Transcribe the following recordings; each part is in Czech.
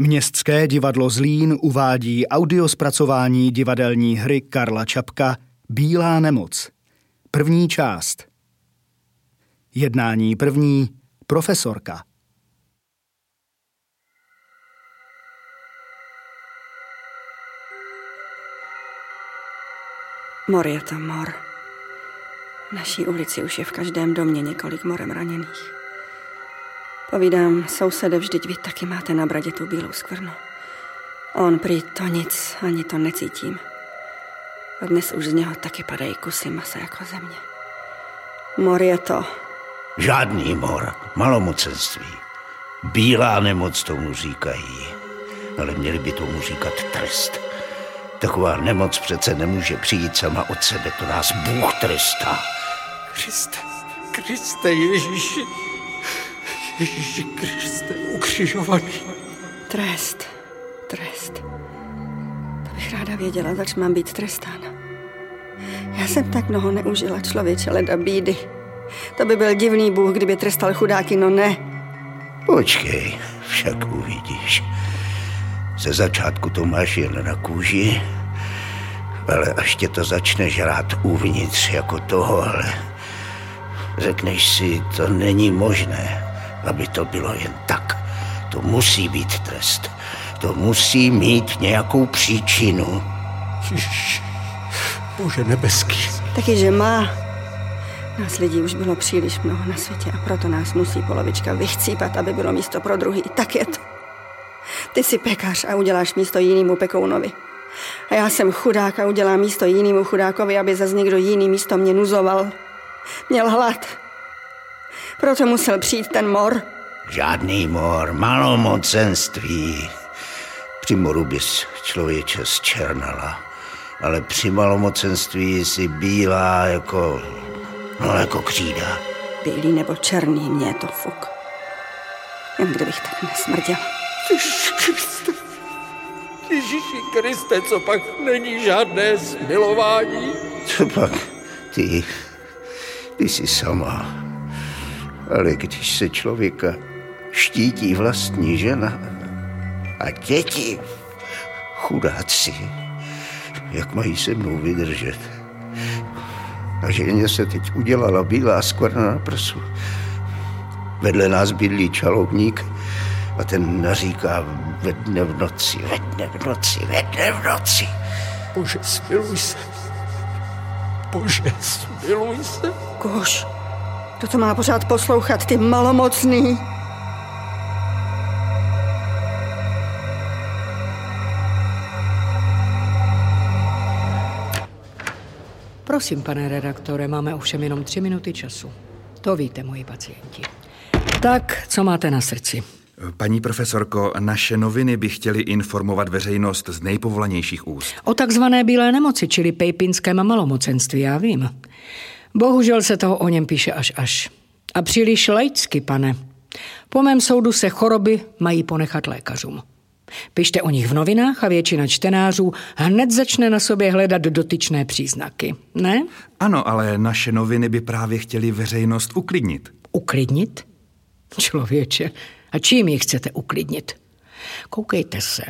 Městské divadlo Zlín uvádí audiospracování divadelní hry Karla Čapka Bílá nemoc. První část. Jednání první. Profesorka. Mor je to mor. Naší ulici už je v každém domě několik morem raněných. Povídám, sousede, vždyť vy taky máte na bradě tu bílou skvrnu. On prý to nic, ani to necítím. A dnes už z něho taky padají kusy masa jako země. Mor je to. Žádný mor, malomocenství. Bílá nemoc tomu říkají. Ale měli by tomu říkat trest. Taková nemoc přece nemůže přijít sama od sebe, to nás Bůh trestá. Kriste, Kriste Ježíši, Ježíši Kriste, ukřižovaný. Trest, trest. To bych ráda věděla, zač mám být trestána. Já jsem tak mnoho neužila člověče leda bídy. To by byl divný Bůh, kdyby trestal chudáky, no ne. Počkej, však uvidíš. Ze začátku to máš jen na kůži, ale až tě to začne žrát uvnitř jako tohle, řekneš si, to není možné, aby to bylo jen tak. To musí být trest. To musí mít nějakou příčinu. Bože nebeský. Taky, že má. Nás lidí už bylo příliš mnoho na světě a proto nás musí polovička vychcípat, aby bylo místo pro druhý. Tak je to. Ty jsi pekař a uděláš místo jinému pekounovi. A já jsem chudák a udělám místo jinému chudákovi, aby zase někdo jiný místo mě nuzoval. Měl hlad. Proto musel přijít ten mor. Žádný mor, malomocenství. Při moru bys člověče zčernala, ale při malomocenství si bílá jako, no jako křída. Bílý nebo černý, mě je to fuk. Jen kdybych tak nesmrděla. Ježíši Kriste, Ježíši Kriste, co pak není žádné smilování? Co pak ty, ty jsi sama. Ale když se člověka štítí vlastní žena a děti, chudáci, jak mají se mnou vydržet. A ženě se teď udělala bílá skvrna na prsu. Vedle nás bydlí čalovník a ten naříká ve dne v noci, ve dne v noci, ve dne v noci. Bože, smiluj se. Bože, smiluj se. Kož, to má pořád poslouchat, ty malomocný? Prosím, pane redaktore, máme ovšem jenom tři minuty času. To víte, moji pacienti. Tak, co máte na srdci? Paní profesorko, naše noviny by chtěly informovat veřejnost z nejpovolanějších úst. O takzvané bílé nemoci, čili pejpinském malomocenství, já vím. Bohužel se toho o něm píše až až. A příliš laicky, pane. Po mém soudu se choroby mají ponechat lékařům. Pište o nich v novinách a většina čtenářů hned začne na sobě hledat dotyčné příznaky, ne? Ano, ale naše noviny by právě chtěly veřejnost uklidnit. Uklidnit? Člověče, a čím ji chcete uklidnit? Koukejte se,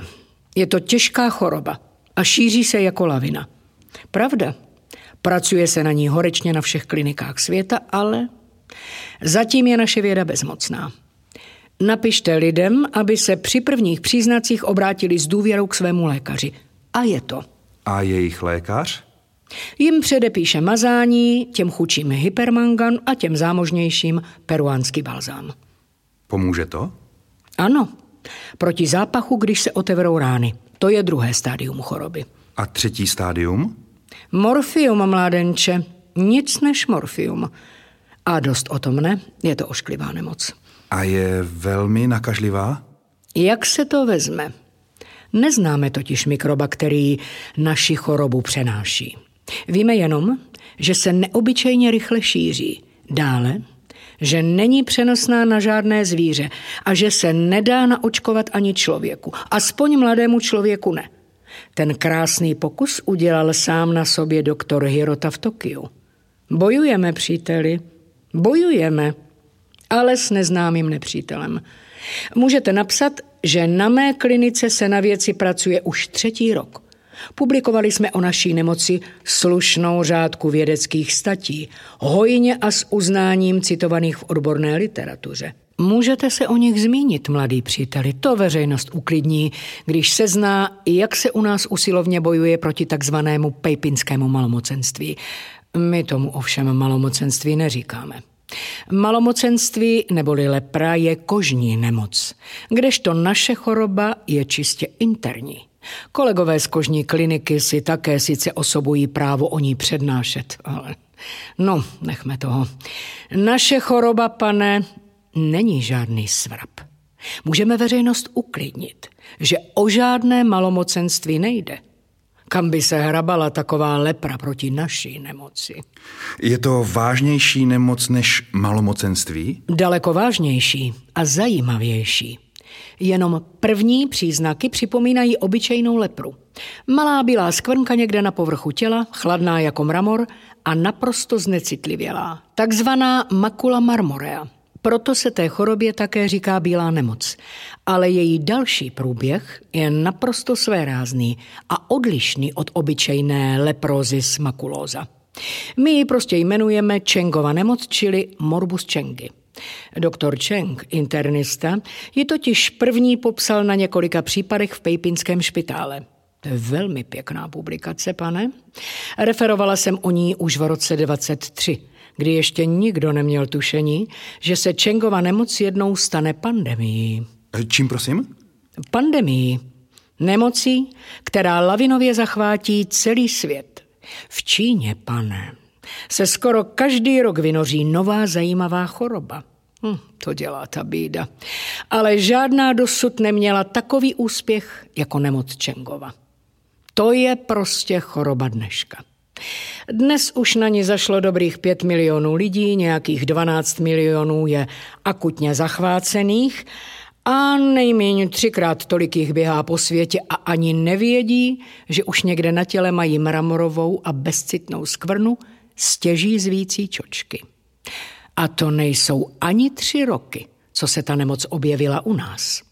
je to těžká choroba a šíří se jako lavina. Pravda, pracuje se na ní horečně na všech klinikách světa, ale zatím je naše věda bezmocná. Napište lidem, aby se při prvních příznacích obrátili s důvěrou k svému lékaři. A je to. A jejich lékař? Jim předepíše mazání, těm chučím hypermangan a těm zámožnějším peruánský balzám. Pomůže to? Ano, proti zápachu, když se otevřou rány. To je druhé stádium choroby. A třetí stádium? Morfium, mládenče. Nic než morfium. A dost o tom ne, je to ošklivá nemoc. A je velmi nakažlivá? Jak se to vezme? Neznáme totiž mikroba, který naši chorobu přenáší. Víme jenom, že se neobyčejně rychle šíří. Dále, že není přenosná na žádné zvíře a že se nedá naočkovat ani člověku. Aspoň mladému člověku ne. Ten krásný pokus udělal sám na sobě doktor Hirota v Tokiu. Bojujeme, příteli, bojujeme, ale s neznámým nepřítelem. Můžete napsat, že na mé klinice se na věci pracuje už třetí rok. Publikovali jsme o naší nemoci slušnou řádku vědeckých statí, hojně a s uznáním citovaných v odborné literatuře. Můžete se o nich zmínit, mladý příteli, to veřejnost uklidní, když se zná, jak se u nás usilovně bojuje proti takzvanému pejpinskému malomocenství. My tomu ovšem malomocenství neříkáme. Malomocenství neboli lepra je kožní nemoc, kdežto naše choroba je čistě interní. Kolegové z kožní kliniky si také sice osobují právo o ní přednášet, ale no, nechme toho. Naše choroba, pane, není žádný svrap. Můžeme veřejnost uklidnit, že o žádné malomocenství nejde. Kam by se hrabala taková lepra proti naší nemoci? Je to vážnější nemoc než malomocenství? Daleko vážnější a zajímavější. Jenom první příznaky připomínají obyčejnou lepru. Malá bílá skvrnka někde na povrchu těla, chladná jako mramor a naprosto znecitlivělá. Takzvaná makula marmorea. Proto se té chorobě také říká bílá nemoc. Ale její další průběh je naprosto svérázný a odlišný od obyčejné leprozis makulóza. My ji prostě jmenujeme Čengova nemoc, čili morbus Čengy. Doktor Cheng, internista, ji totiž první popsal na několika případech v Pejpinském špitále. To je velmi pěkná publikace, pane. Referovala jsem o ní už v roce 23, kdy ještě nikdo neměl tušení, že se Chengova nemoc jednou stane pandemií. Čím prosím? Pandemií. Nemocí, která lavinově zachvátí celý svět. V Číně, pane, se skoro každý rok vynoří nová zajímavá choroba. Hm, to dělá ta bída. Ale žádná dosud neměla takový úspěch jako nemoc Čengova. To je prostě choroba dneška. Dnes už na ní zašlo dobrých 5 milionů lidí, nějakých 12 milionů je akutně zachvácených a nejméně třikrát tolik jich běhá po světě a ani nevědí, že už někde na těle mají mramorovou a bezcitnou skvrnu, stěží zvící čočky. A to nejsou ani tři roky, co se ta nemoc objevila u nás.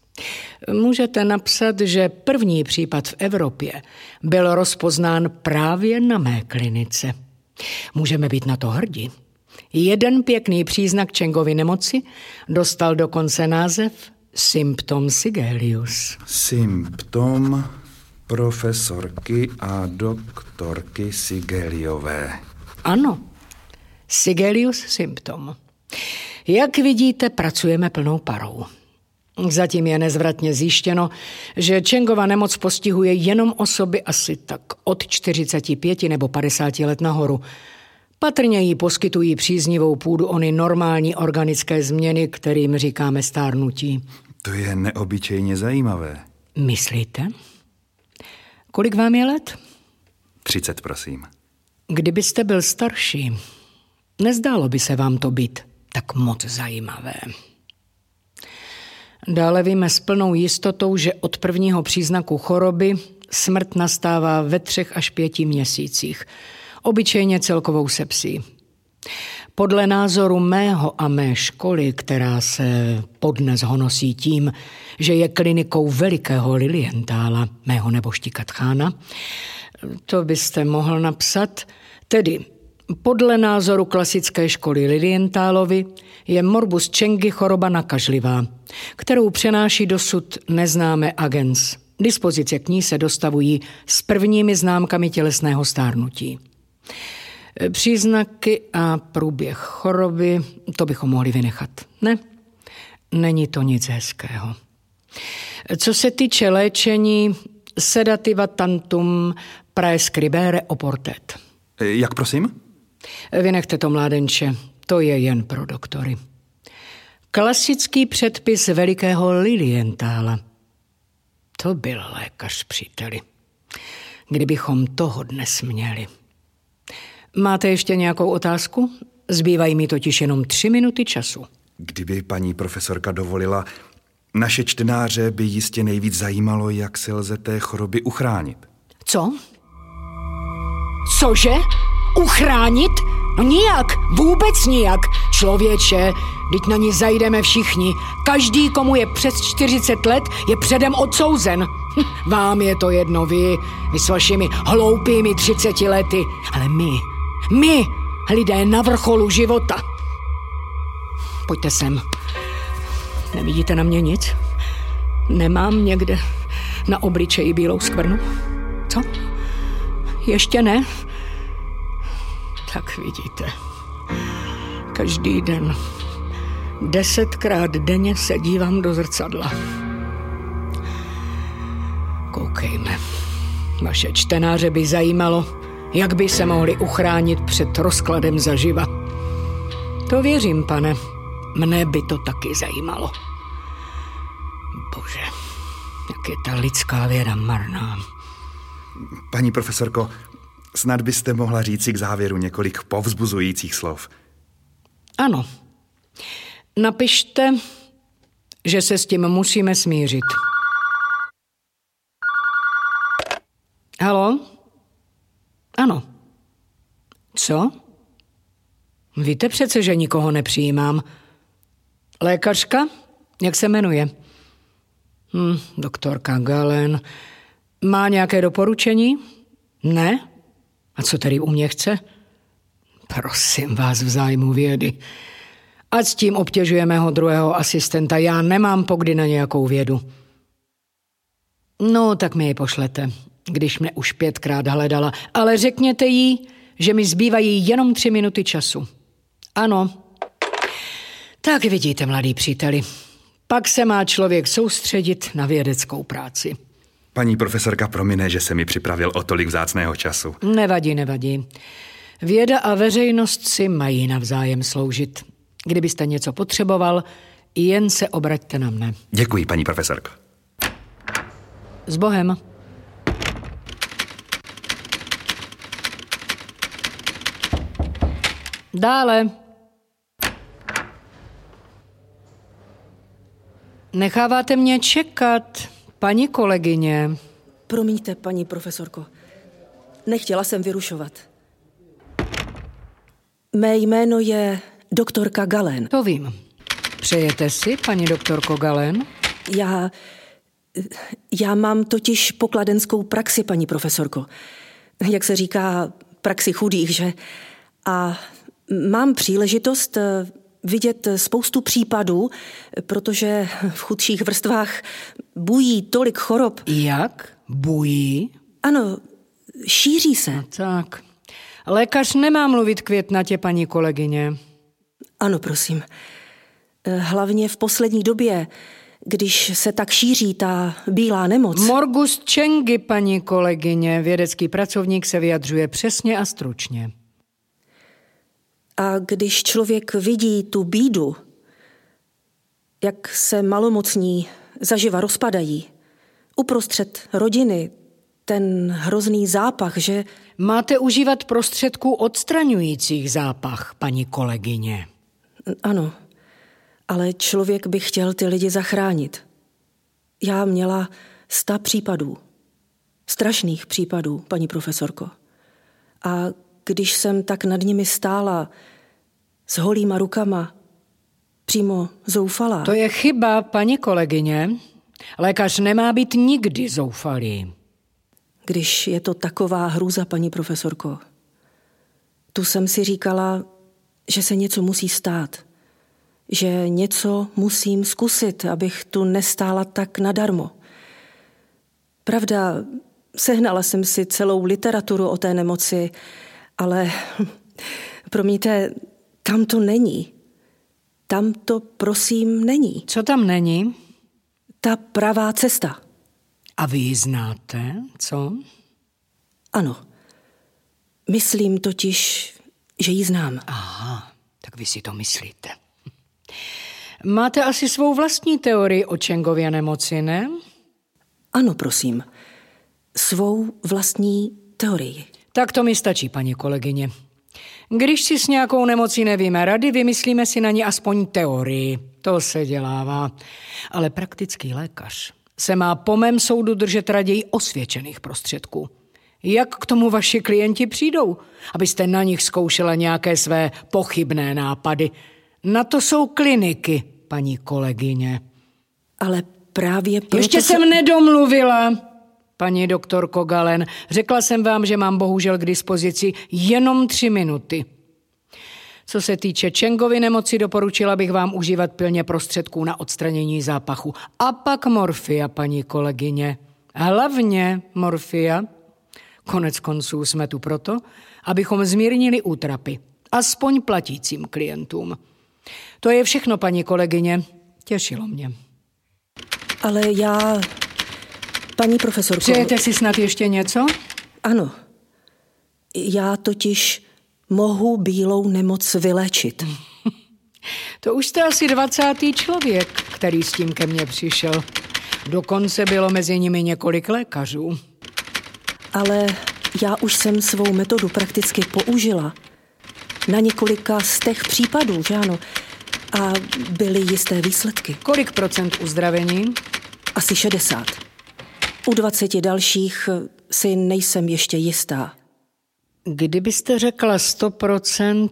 Můžete napsat, že první případ v Evropě byl rozpoznán právě na mé klinice. Můžeme být na to hrdí. Jeden pěkný příznak Čengovy nemoci dostal dokonce název symptom Sigelius. Symptom profesorky a doktorky Sigeliové. Ano, Sigelius symptom. Jak vidíte, pracujeme plnou parou. Zatím je nezvratně zjištěno, že Čengova nemoc postihuje jenom osoby asi tak od 45 nebo 50 let nahoru. Patrně jí poskytují příznivou půdu ony normální organické změny, kterým říkáme stárnutí. To je neobyčejně zajímavé. Myslíte? Kolik vám je let? 30, prosím. Kdybyste byl starší, nezdálo by se vám to být tak moc zajímavé. Dále víme s plnou jistotou, že od prvního příznaku choroby smrt nastává ve třech až pěti měsících, obyčejně celkovou sepsí. Podle názoru mého a mé školy, která se podnes honosí tím, že je klinikou velikého Lilientála, mého neboštíka Tchána, to byste mohl napsat, tedy podle názoru klasické školy Lilientálovi je morbus Čengy choroba nakažlivá, kterou přenáší dosud neznámé agens. Dispozice k ní se dostavují s prvními známkami tělesného stárnutí. Příznaky a průběh choroby, to bychom mohli vynechat. Ne, není to nic hezkého. Co se týče léčení, sedativa tantum praescribere oportet. Jak prosím? Vynechte to, mládenče, to je jen pro doktory. Klasický předpis velikého Lilientála. To byl lékař, příteli. Kdybychom toho dnes měli. Máte ještě nějakou otázku? Zbývají mi totiž jenom tři minuty času. Kdyby paní profesorka dovolila, naše čtenáře by jistě nejvíc zajímalo, jak se lze té choroby uchránit. Co? Cože? Uchránit? No nijak, vůbec nijak. Člověče, teď na ní zajdeme všichni. Každý, komu je přes 40 let, je předem odsouzen. Hm, vám je to jedno, vy, vy s vašimi hloupými 30 lety. Ale my, my, lidé na vrcholu života. Pojďte sem. Nevidíte na mě nic? Nemám někde na obličeji bílou skvrnu? Co? Ještě ne? Tak vidíte. Každý den. Desetkrát denně se dívám do zrcadla. Koukejme. Vaše čtenáře by zajímalo, jak by se mohli uchránit před rozkladem zaživa. To věřím, pane. Mne by to taky zajímalo. Bože, jak je ta lidská věda marná. Paní profesorko, snad byste mohla říci k závěru několik povzbuzujících slov. Ano. Napište, že se s tím musíme smířit. Halo? Ano. Co? Víte přece, že nikoho nepřijímám. Lékařka? Jak se jmenuje? Hm, doktorka Galen. Má nějaké doporučení? Ne? A co tady u mě chce? Prosím vás v zájmu vědy. Ať s tím obtěžuje mého druhého asistenta. Já nemám pokdy na nějakou vědu. No, tak mi ji pošlete, když mě už pětkrát hledala. Ale řekněte jí, že mi zbývají jenom tři minuty času. Ano. Tak vidíte, mladý příteli. Pak se má člověk soustředit na vědeckou práci. Paní profesorka promine, že se mi připravil o tolik vzácného času. Nevadí, nevadí. Věda a veřejnost si mají navzájem sloužit. Kdybyste něco potřeboval, jen se obraťte na mne. Děkuji, paní profesorko. S Bohem. Dále. Necháváte mě čekat, paní kolegyně. Promiňte, paní profesorko. Nechtěla jsem vyrušovat. Mé jméno je doktorka Galen. To vím. Přejete si, paní doktorko Galen? Já... Já mám totiž pokladenskou praxi, paní profesorko. Jak se říká, praxi chudých, že? A mám příležitost eh, vidět spoustu případů, protože v chudších vrstvách bují tolik chorob. Jak? Bují? Ano, šíří se. No tak. Lékař nemá mluvit květnatě, paní kolegyně. Ano, prosím. Eh, hlavně v poslední době, když se tak šíří ta bílá nemoc. Morgus Čengy, paní kolegyně. Vědecký pracovník se vyjadřuje přesně a stručně. A když člověk vidí tu bídu, jak se malomocní zaživa rozpadají, uprostřed rodiny, ten hrozný zápach, že... Máte užívat prostředků odstraňujících zápach, paní kolegyně. Ano, ale člověk by chtěl ty lidi zachránit. Já měla sta případů. Strašných případů, paní profesorko. A když jsem tak nad nimi stála, s holýma rukama, přímo zoufalá. To je chyba, paní kolegyně. Lékař nemá být nikdy zoufalý. Když je to taková hrůza, paní profesorko. Tu jsem si říkala, že se něco musí stát. Že něco musím zkusit, abych tu nestála tak nadarmo. Pravda, sehnala jsem si celou literaturu o té nemoci, ale promiňte, tam to není. Tam to prosím není. Co tam není? Ta pravá cesta. A vy ji znáte, co? Ano. Myslím totiž, že ji znám. Aha, tak vy si to myslíte. Máte asi svou vlastní teorii o Čengově nemoci, ne? Ano, prosím. Svou vlastní teorii. Tak to mi stačí, paní kolegyně. Když si s nějakou nemocí nevíme rady, vymyslíme si na ní aspoň teorii. To se dělává. Ale praktický lékař se má po mém soudu držet raději osvědčených prostředků. Jak k tomu vaši klienti přijdou, abyste na nich zkoušela nějaké své pochybné nápady? Na to jsou kliniky, paní kolegyně. Ale právě proto Ještě se... jsem nedomluvila, paní doktorko Galen. Řekla jsem vám, že mám bohužel k dispozici jenom tři minuty. Co se týče Čengovy nemoci, doporučila bych vám užívat pilně prostředků na odstranění zápachu. A pak morfia, paní kolegyně. Hlavně morfia. Konec konců jsme tu proto, abychom zmírnili útrapy. Aspoň platícím klientům. To je všechno, paní kolegyně. Těšilo mě. Ale já... Paní profesorko... Přejete si snad ještě něco? Ano. Já totiž mohu bílou nemoc vyléčit. To už jste asi 20. člověk, který s tím ke mně přišel. Dokonce bylo mezi nimi několik lékařů. Ale já už jsem svou metodu prakticky použila. Na několika z těch případů, že ano? A byly jisté výsledky. Kolik procent uzdravení? Asi 60. U 20 dalších si nejsem ještě jistá. Kdybyste řekla 100%,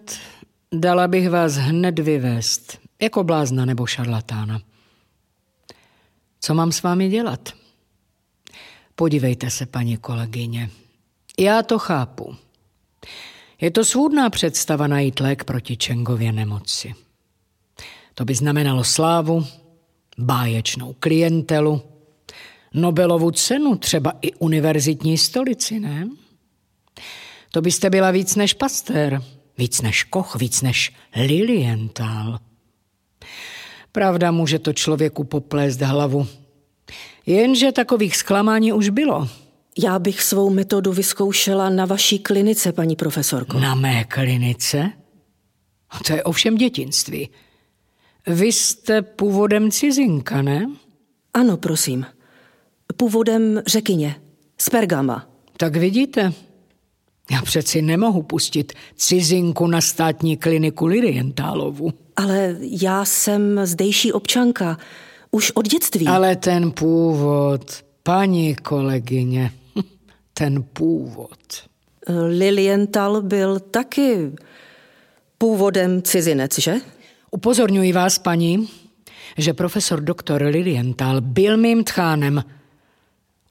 dala bych vás hned vyvést. Jako blázna nebo šarlatána. Co mám s vámi dělat? Podívejte se, paní kolegyně. Já to chápu. Je to svůdná představa najít lék proti Čengově nemoci. To by znamenalo slávu, báječnou klientelu, Nobelovu cenu, třeba i univerzitní stolici, ne? To byste byla víc než Pasteur, víc než Koch, víc než Lilienthal. Pravda může to člověku poplést hlavu. Jenže takových zklamání už bylo. Já bych svou metodu vyzkoušela na vaší klinice, paní profesorko. Na mé klinice? To je ovšem dětinství. Vy jste původem cizinka, ne? Ano, prosím. Původem řekyně, z Pergama. Tak vidíte, já přeci nemohu pustit cizinku na státní kliniku Lilientálovu. Ale já jsem zdejší občanka, už od dětství. Ale ten původ, paní kolegyně, ten původ. Lilienthal byl taky původem cizinec, že? Upozorňuji vás, paní, že profesor doktor Lilienthal byl mým tchánem.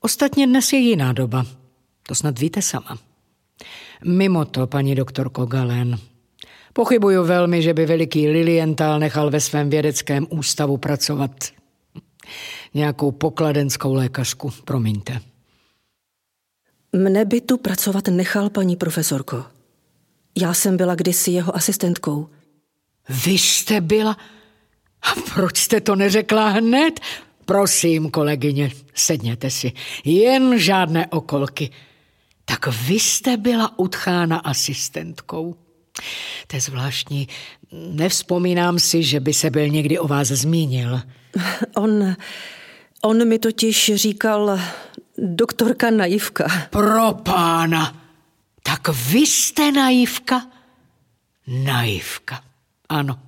Ostatně dnes je jiná doba. To snad víte sama. Mimo to, paní doktorko Galen, pochybuju velmi, že by veliký Lilienthal nechal ve svém vědeckém ústavu pracovat nějakou pokladenskou lékařku, promiňte. Mne by tu pracovat nechal, paní profesorko. Já jsem byla kdysi jeho asistentkou. Vy jste byla? A proč jste to neřekla hned? Prosím, kolegyně, sedněte si. Jen žádné okolky. Tak vy jste byla utchána asistentkou. To je zvláštní. Nevzpomínám si, že by se byl někdy o vás zmínil. On, on mi totiž říkal doktorka naivka. Pro pána. Tak vy jste naivka? Naivka, ano.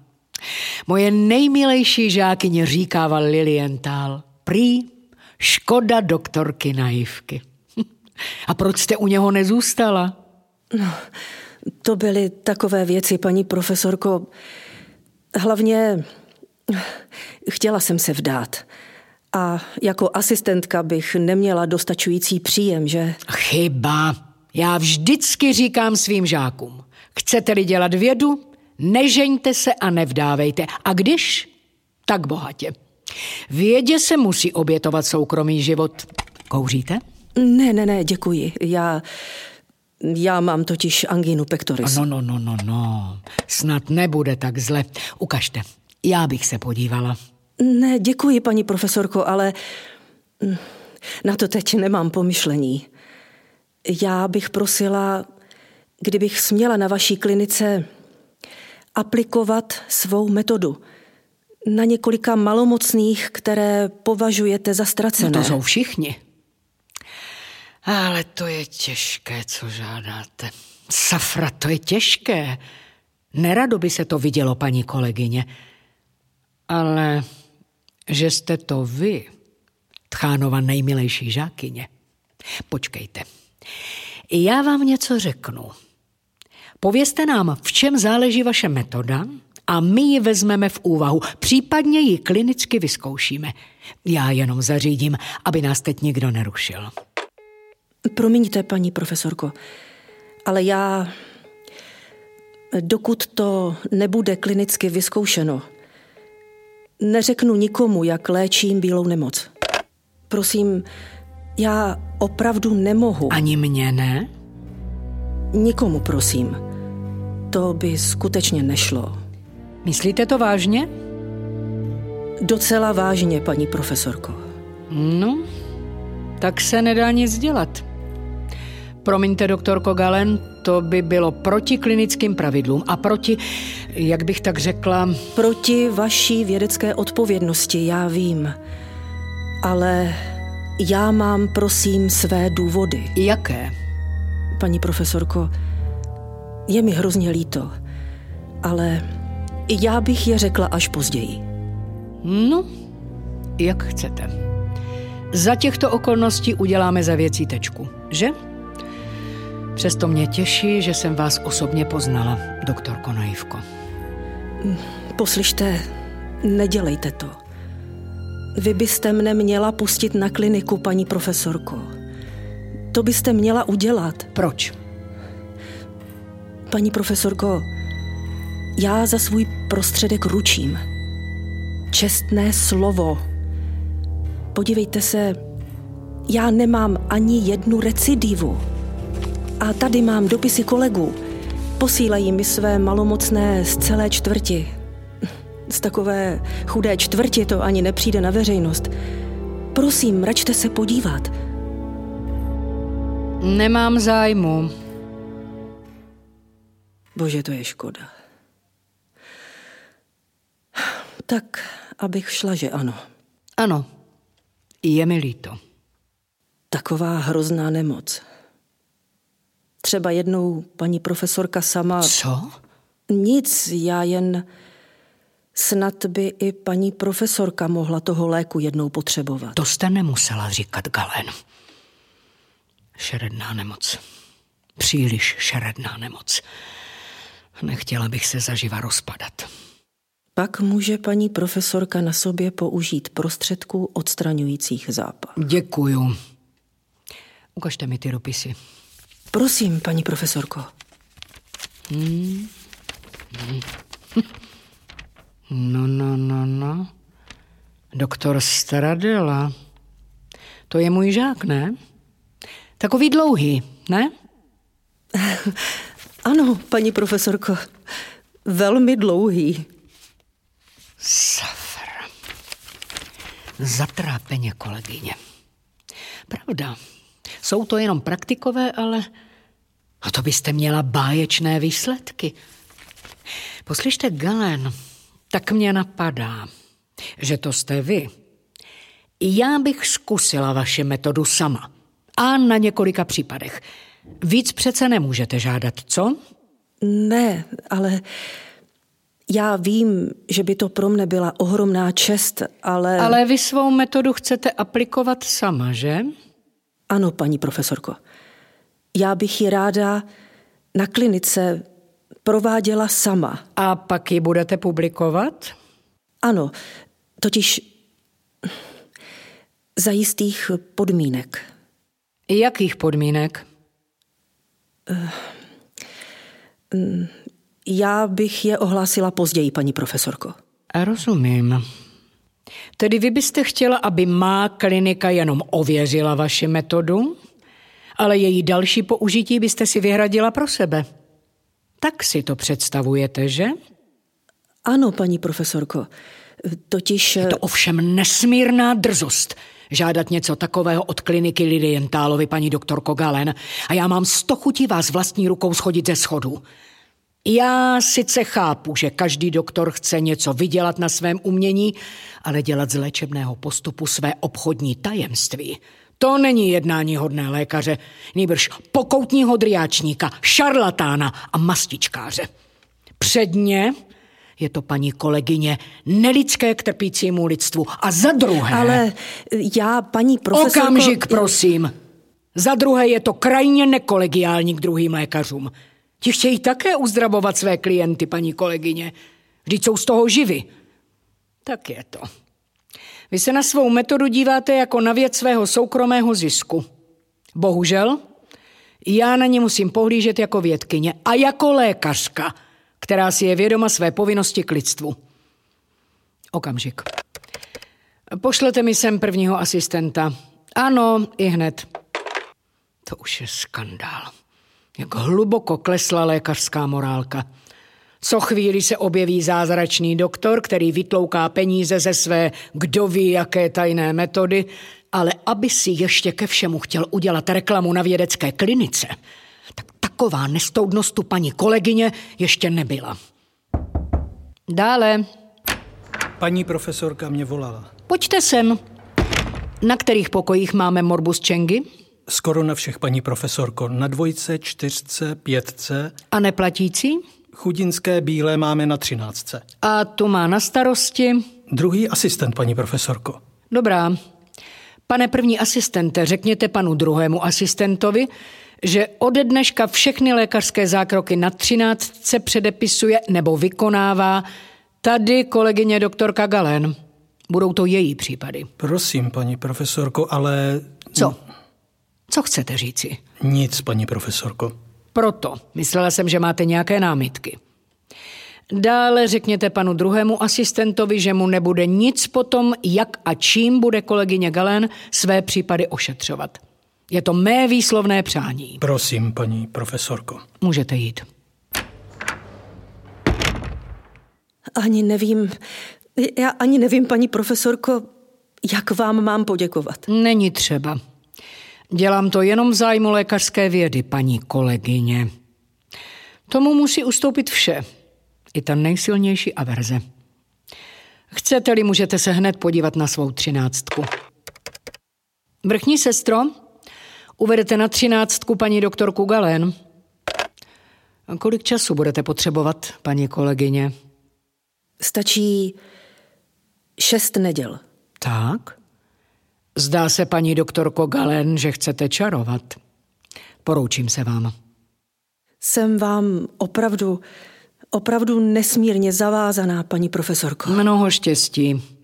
Moje nejmilejší žákyně říkával Lilienthal. Prý, škoda doktorky naivky. A proč jste u něho nezůstala? No, to byly takové věci, paní profesorko. Hlavně chtěla jsem se vdát. A jako asistentka bych neměla dostačující příjem, že? Chyba. Já vždycky říkám svým žákům. Chcete-li dělat vědu, nežeňte se a nevdávejte. A když, tak bohatě. Vědě se musí obětovat soukromý život. Kouříte? Ne, ne, ne, děkuji. Já, já mám totiž angínu pectoris. No, no, no, no, no. Snad nebude tak zle. Ukažte. Já bych se podívala. Ne, děkuji, paní profesorko, ale na to teď nemám pomyšlení. Já bych prosila, kdybych směla na vaší klinice aplikovat svou metodu na několika malomocných, které považujete za ztracené. No to jsou všichni. Ale to je těžké, co žádáte. Safra, to je těžké. Nerado by se to vidělo, paní kolegyně. Ale že jste to vy, Tchánova nejmilejší žákyně. Počkejte. Já vám něco řeknu. Povězte nám, v čem záleží vaše metoda a my ji vezmeme v úvahu, případně ji klinicky vyzkoušíme. Já jenom zařídím, aby nás teď nikdo nerušil. Promiňte, paní profesorko, ale já, dokud to nebude klinicky vyzkoušeno, neřeknu nikomu, jak léčím bílou nemoc. Prosím, já opravdu nemohu. Ani mě ne? Nikomu, prosím. To by skutečně nešlo. Myslíte to vážně? Docela vážně, paní profesorko. No, tak se nedá nic dělat. Promiňte, doktorko Galen, to by bylo proti klinickým pravidlům a proti, jak bych tak řekla... Proti vaší vědecké odpovědnosti, já vím. Ale já mám, prosím, své důvody. Jaké? Paní profesorko, je mi hrozně líto, ale já bych je řekla až později. No, jak chcete. Za těchto okolností uděláme za věcí tečku, že? Přesto mě těší, že jsem vás osobně poznala, doktorko Naivko. Poslyšte, nedělejte to. Vy byste mne měla pustit na kliniku, paní profesorko. To byste měla udělat. Proč? Paní profesorko, já za svůj prostředek ručím. Čestné slovo. Podívejte se, já nemám ani jednu recidivu. A tady mám dopisy kolegů. Posílají mi své malomocné z celé čtvrti. Z takové chudé čtvrti to ani nepřijde na veřejnost. Prosím, račte se podívat. Nemám zájmu. Bože, to je škoda. Tak, abych šla, že ano. Ano, je mi líto. Taková hrozná nemoc. Třeba jednou paní profesorka sama... Co? Nic, já jen... Snad by i paní profesorka mohla toho léku jednou potřebovat. To jste nemusela říkat, Galen. Šeredná nemoc. Příliš šeredná nemoc. Nechtěla bych se zaživa rozpadat. Pak může paní profesorka na sobě použít prostředků odstraňujících zápal. Děkuju. Ukažte mi ty dopisy. Prosím, paní profesorko. No, no, no, no. Doktor Stradela. To je můj žák, ne? Takový dlouhý, ne? Ano, paní profesorko. Velmi dlouhý. Safr. Zatrápeně, kolegyně. Pravda. Jsou to jenom praktikové, ale... A to byste měla báječné výsledky. Poslyšte, Galen, tak mě napadá, že to jste vy. Já bych zkusila vaši metodu sama. A na několika případech. Víc přece nemůžete žádat, co? Ne, ale já vím, že by to pro mne byla ohromná čest, ale... Ale vy svou metodu chcete aplikovat sama, že? Ano, paní profesorko. Já bych ji ráda na klinice prováděla sama. A pak ji budete publikovat? Ano, totiž za jistých podmínek. Jakých podmínek? Já bych je ohlásila později, paní profesorko. A rozumím. Tedy vy byste chtěla, aby má klinika jenom ověřila vaši metodu, ale její další použití byste si vyhradila pro sebe. Tak si to představujete, že? Ano, paní profesorko. Totiž... Je to ovšem nesmírná drzost žádat něco takového od kliniky Lidy Jentálovi, paní doktorko Galen, a já mám sto chutí vás vlastní rukou schodit ze schodu. Já sice chápu, že každý doktor chce něco vydělat na svém umění, ale dělat z léčebného postupu své obchodní tajemství. To není jednání hodné lékaře, nýbrž pokoutního driáčníka, šarlatána a mastičkáře. Předně je to paní kolegyně nelidské k trpícímu lidstvu. A za druhé... Ale já, paní profesorko... Okamžik, prosím. Za druhé je to krajně nekolegiální k druhým lékařům. Ti chtějí také uzdravovat své klienty, paní kolegyně. Vždyť jsou z toho živy. Tak je to. Vy se na svou metodu díváte jako na věc svého soukromého zisku. Bohužel, já na ně musím pohlížet jako vědkyně a jako lékařka, která si je vědoma své povinnosti k lidstvu. Okamžik. Pošlete mi sem prvního asistenta. Ano, i hned. To už je skandál. Jak hluboko klesla lékařská morálka. Co chvíli se objeví zázračný doktor, který vytlouká peníze ze své kdo ví jaké tajné metody, ale aby si ještě ke všemu chtěl udělat reklamu na vědecké klinice, taková nestoudnost tu paní kolegyně ještě nebyla. Dále. Paní profesorka mě volala. Pojďte sem. Na kterých pokojích máme morbus Čengy? Skoro na všech, paní profesorko. Na dvojce, čtyřce, pětce. A neplatící? Chudinské bílé máme na třináctce. A tu má na starosti? Druhý asistent, paní profesorko. Dobrá. Pane první asistente, řekněte panu druhému asistentovi, že ode dneška všechny lékařské zákroky na třináctce předepisuje nebo vykonává tady kolegyně doktorka Galen. Budou to její případy. Prosím, paní profesorko, ale... Co? Co chcete říci? Nic, paní profesorko. Proto. Myslela jsem, že máte nějaké námitky. Dále řekněte panu druhému asistentovi, že mu nebude nic potom, jak a čím bude kolegyně Galen své případy ošetřovat. Je to mé výslovné přání. Prosím, paní profesorko. Můžete jít. Ani nevím, já ani nevím, paní profesorko, jak vám mám poděkovat. Není třeba. Dělám to jenom v zájmu lékařské vědy, paní kolegyně. Tomu musí ustoupit vše, i ta nejsilnější averze. Chcete-li, můžete se hned podívat na svou třináctku. Vrchní sestro, uvedete na třináctku paní doktorku Galen. A kolik času budete potřebovat, paní kolegyně? Stačí šest neděl. Tak? Zdá se, paní doktorko Galen, že chcete čarovat. Poroučím se vám. Jsem vám opravdu, opravdu nesmírně zavázaná, paní profesorko. Mnoho štěstí.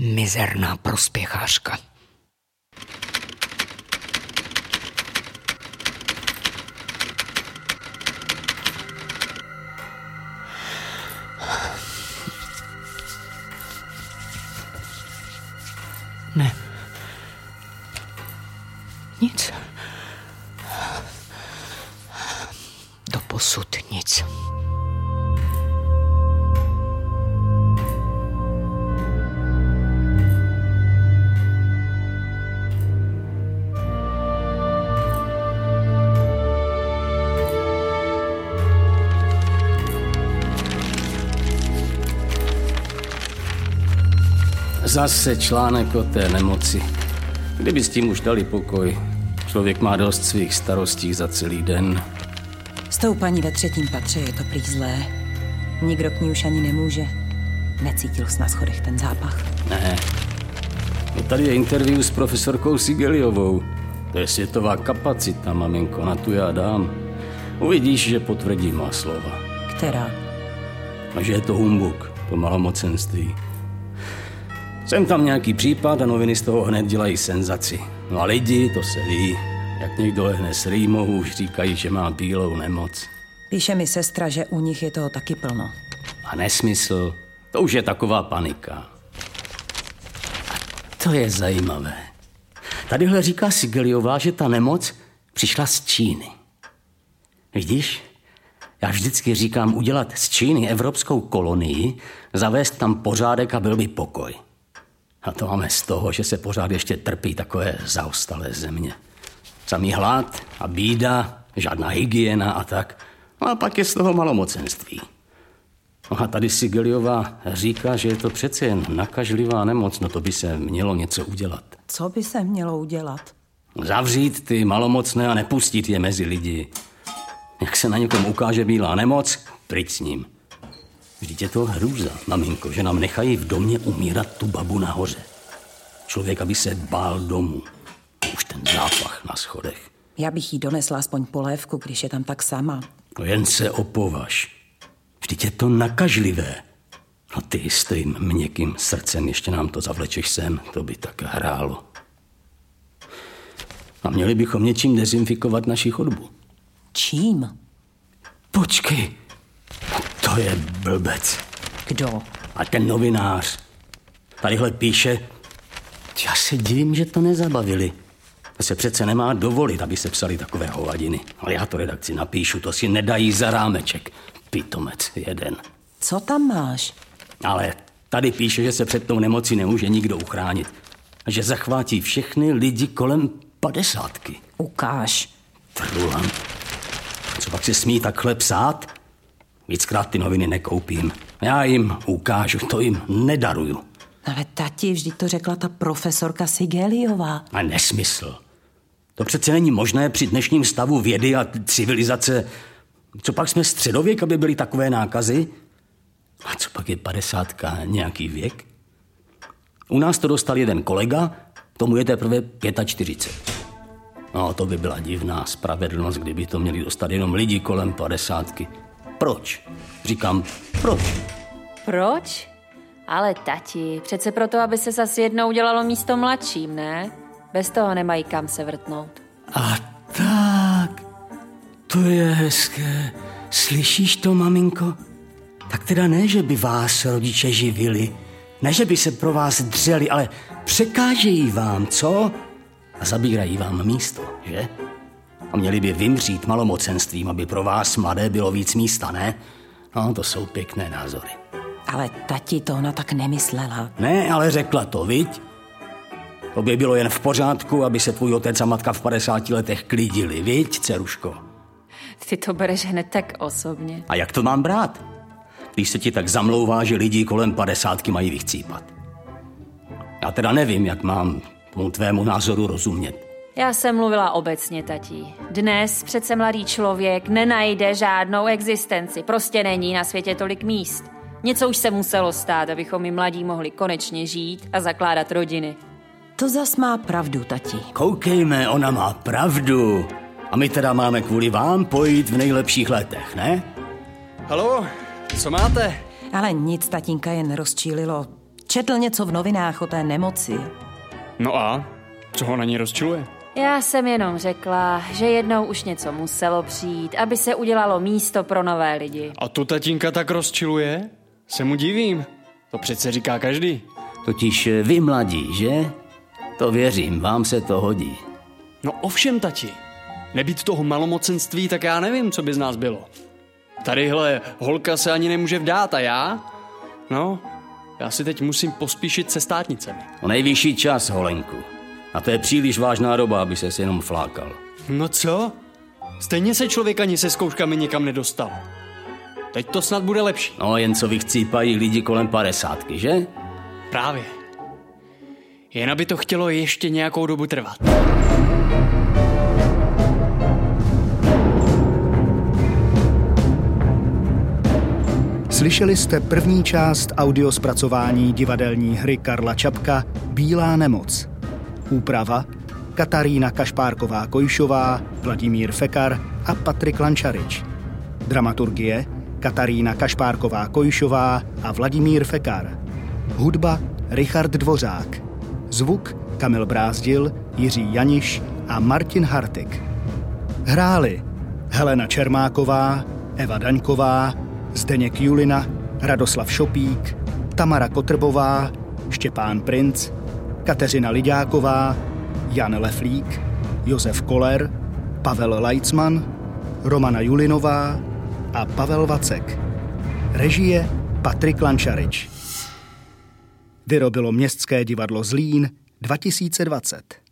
Mizerná prospěchářka. Zase článek o té nemoci. Kdyby s tím už dali pokoj. Člověk má dost svých starostí za celý den. S tou paní ve třetím patře je to prý zlé. Nikdo k ní už ani nemůže. Necítil jsi na schodech ten zápach. Ne. No tady je interview s profesorkou Sigeliovou. To je světová kapacita, maminko, na tu já dám. Uvidíš, že potvrdí má slova. Která? A že je to humbuk, to malomocenství. Jsem tam nějaký případ a noviny z toho hned dělají senzaci. No a lidi, to se ví, jak někdo lehne s rýmou, už říkají, že má bílou nemoc. Píše mi sestra, že u nich je toho taky plno. A nesmysl, to už je taková panika. A to je zajímavé. Tadyhle říká Sigeliová, že ta nemoc přišla z Číny. Vidíš, já vždycky říkám udělat z Číny evropskou kolonii, zavést tam pořádek a byl by pokoj. A to máme z toho, že se pořád ještě trpí takové zaostalé země. Samý hlad a bída, žádná hygiena a tak. No a pak je z toho malomocenství. No a tady Sigeliová říká, že je to přece jen nakažlivá nemoc, no to by se mělo něco udělat. Co by se mělo udělat? Zavřít ty malomocné a nepustit je mezi lidi. Jak se na někom ukáže bílá nemoc, pryč s ním. Vždyť je to hrůza, maminko, že nám nechají v domě umírat tu babu nahoře. Člověk, aby se bál domů. Už ten zápach na schodech. Já bych jí donesla aspoň polévku, když je tam tak sama. No jen se opovaž. Vždyť je to nakažlivé. No ty s tím měkkým srdcem ještě nám to zavlečeš sem, to by tak hrálo. A měli bychom něčím dezinfikovat naši chodbu. Čím? Počkej, je blbec. Kdo? A ten novinář. Tadyhle píše, já se divím, že to nezabavili. To se přece nemá dovolit, aby se psali takové hovadiny. Ale já to redakci napíšu, to si nedají za rámeček. Pitomec jeden. Co tam máš? Ale tady píše, že se před tou nemocí nemůže nikdo uchránit. A že zachvátí všechny lidi kolem padesátky. Ukáž. Truhlan. Co pak se smí takhle psát? Víckrát ty noviny nekoupím. Já jim ukážu, to jim nedaruju. Ale tati, vždyť to řekla ta profesorka Sigeliová. A nesmysl. To přece není možné při dnešním stavu vědy a civilizace. Co pak jsme středověk, aby byly takové nákazy? A co pak je padesátka nějaký věk? U nás to dostal jeden kolega, tomu je teprve 45. No, to by byla divná spravedlnost, kdyby to měli dostat jenom lidi kolem padesátky. Proč? Říkám, proč? Proč? Ale tati, přece proto, aby se zase jednou udělalo místo mladším, ne? Bez toho nemají kam se vrtnout. A tak, to je hezké. Slyšíš to, maminko? Tak teda ne, že by vás rodiče živili, ne, že by se pro vás dřeli, ale překážejí vám, co? A zabírají vám místo, že? A měli by vymřít malomocenstvím, aby pro vás mladé bylo víc místa, ne? No, to jsou pěkné názory. Ale tati to ona tak nemyslela. Ne, ale řekla to, viď? To by bylo jen v pořádku, aby se tvůj otec a matka v 50 letech klidili, viď, ceruško? Ty to bereš hned tak osobně. A jak to mám brát? Když se ti tak zamlouvá, že lidi kolem padesátky mají vychcípat. Já teda nevím, jak mám tomu tvému názoru rozumět. Já jsem mluvila obecně, tatí. Dnes přece mladý člověk nenajde žádnou existenci. Prostě není na světě tolik míst. Něco už se muselo stát, abychom my mladí mohli konečně žít a zakládat rodiny. To zas má pravdu, tati. Koukejme, ona má pravdu. A my teda máme kvůli vám pojít v nejlepších letech, ne? Halo, co máte? Ale nic tatínka jen rozčílilo. Četl něco v novinách o té nemoci. No a? Co ho na ní rozčiluje? Já jsem jenom řekla, že jednou už něco muselo přijít, aby se udělalo místo pro nové lidi. A tu tatínka tak rozčiluje? Se mu divím. To přece říká každý. Totiž vy mladí, že? To věřím, vám se to hodí. No ovšem, tati. Nebýt toho malomocenství, tak já nevím, co by z nás bylo. Tadyhle holka se ani nemůže vdát a já? No, já si teď musím pospíšit se státnicemi. O nejvyšší čas, Holenku. A to je příliš vážná doba, aby se jenom flákal. No co? Stejně se člověk ani se zkouškami nikam nedostal. Teď to snad bude lepší. No, jen co vychcípají lidi kolem padesátky, že? Právě. Jen aby to chtělo ještě nějakou dobu trvat. Slyšeli jste první část audiospracování divadelní hry Karla Čapka Bílá nemoc. Úprava Katarína Kašpárková-Kojšová, Vladimír Fekar a Patrik Lančarič. Dramaturgie Katarína Kašpárková-Kojšová a Vladimír Fekar. Hudba Richard Dvořák. Zvuk Kamil Brázdil, Jiří Janiš a Martin Hartik. Hráli Helena Čermáková, Eva Daňková, Zdeněk Julina, Radoslav Šopík, Tamara Kotrbová, Štěpán Princ, Kateřina Lidáková, Jan Leflík, Josef Koller, Pavel Leitzman, Romana Julinová a Pavel Vacek. Režie Patrik Lančarič. Vyrobilo Městské divadlo Zlín 2020.